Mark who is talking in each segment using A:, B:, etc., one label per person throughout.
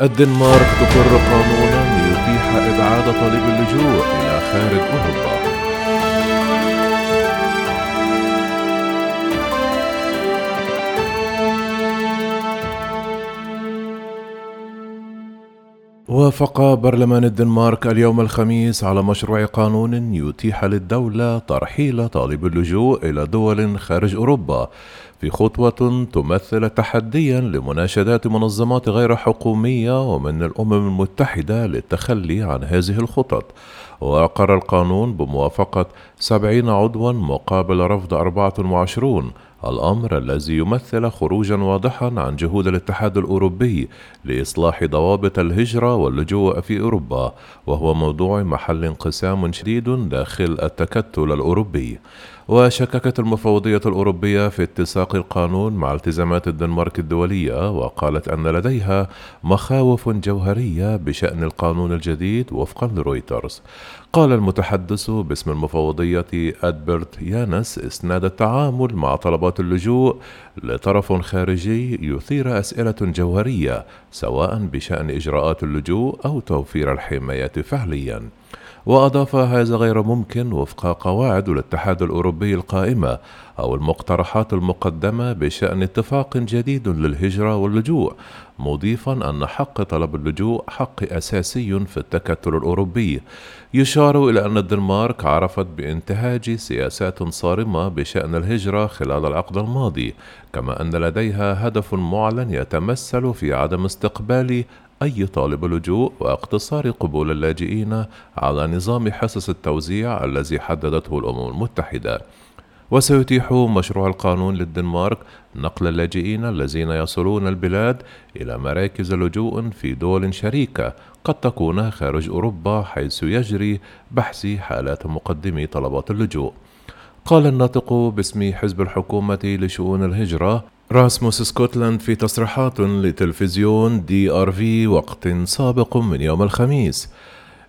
A: الدنمارك تقر قانونا يتيح إبعاد طالب اللجوء إلى خارج أوروبا. وافق برلمان الدنمارك اليوم الخميس على مشروع قانون يتيح للدولة ترحيل طالب اللجوء إلى دول خارج أوروبا. في خطوة تمثل تحديا لمناشدات منظمات غير حكومية ومن الأمم المتحدة للتخلي عن هذه الخطط. وأقر القانون بموافقة سبعين عضوا مقابل رفض أربعة وعشرون الأمر الذي يمثل خروجا واضحا عن جهود الاتحاد الأوروبي لإصلاح ضوابط الهجرة واللجوء في أوروبا وهو موضوع محل انقسام شديد داخل التكتل الأوروبي. وشككت المفوضية الأوروبية في اتساق القانون مع التزامات الدنمارك الدولية وقالت أن لديها مخاوف جوهرية بشأن القانون الجديد وفقا لرويترز قال المتحدث باسم المفوضية أدبرت يانس إسناد التعامل مع طلبات اللجوء لطرف خارجي يثير أسئلة جوهرية سواء بشأن إجراءات اللجوء أو توفير الحماية فعليًا. وأضاف هذا غير ممكن وفق قواعد الاتحاد الأوروبي القائمة أو المقترحات المقدمة بشأن اتفاق جديد للهجرة واللجوء مضيفا أن حق طلب اللجوء حق أساسي في التكتل الأوروبي. يشار إلى أن الدنمارك عرفت بانتهاج سياسات صارمة بشأن الهجرة خلال العقد الماضي كما أن لديها هدف معلن يتمثل في عدم استقبال أي طالب لجوء واقتصار قبول اللاجئين على نظام حصص التوزيع الذي حددته الأمم المتحدة. وسيتيح مشروع القانون للدنمارك نقل اللاجئين الذين يصلون البلاد إلى مراكز لجوء في دول شريكة قد تكون خارج أوروبا حيث يجري بحث حالات مقدمي طلبات اللجوء. قال الناطق باسم حزب الحكومة لشؤون الهجرة راسموس ستوكلوند في تصريحات لتلفزيون DR في وقت سابق من يوم الخميس.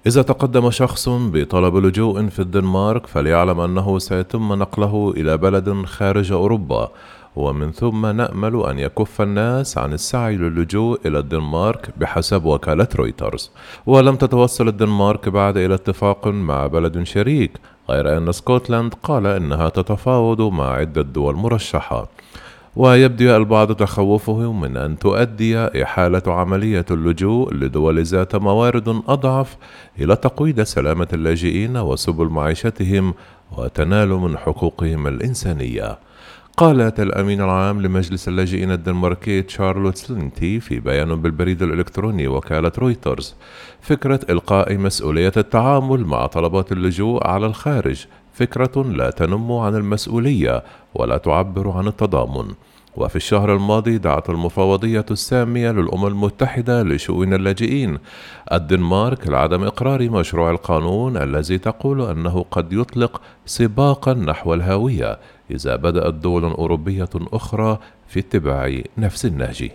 A: إذا تقدم شخص بطلب لجوء في الدنمارك فليعلم أنه سيتم نقله إلى بلد خارج أوروبا ومن ثم نأمل أن يكف الناس عن السعي للجوء إلى الدنمارك بحسب وكالة رويترز. ولم تتوصل الدنمارك بعد إلى اتفاق مع بلد شريك غير أن ستوكلوند قال إنها تتفاوض مع عدة دول مرشحة. ويبدي البعض تخوفه من أن تؤدي إحالة عملية اللجوء لدول ذات موارد أضعف إلى تقويض سلامة اللاجئين وسبل معيشتهم وتنال من حقوقهم الإنسانية. قالت الأمين العام لمجلس اللاجئين الدنماركي تشارلوت سلينتي في بيان بالبريد الإلكتروني لوكالة رويترز فكرة إلقاء مسؤولية التعامل مع طلبات اللجوء على الخارج. فكرة لا تنم عن المسؤولية ولا تعبر عن التضامن. وفي الشهر الماضي دعت المفوضية السامية للأمم المتحدة لشؤون اللاجئين الدنمارك لعدم إقرار مشروع القانون الذي تقول أنه قد يطلق سباقا نحو الهاوية إذا بدأت دول أوروبية أخرى في اتباع نفس النهج.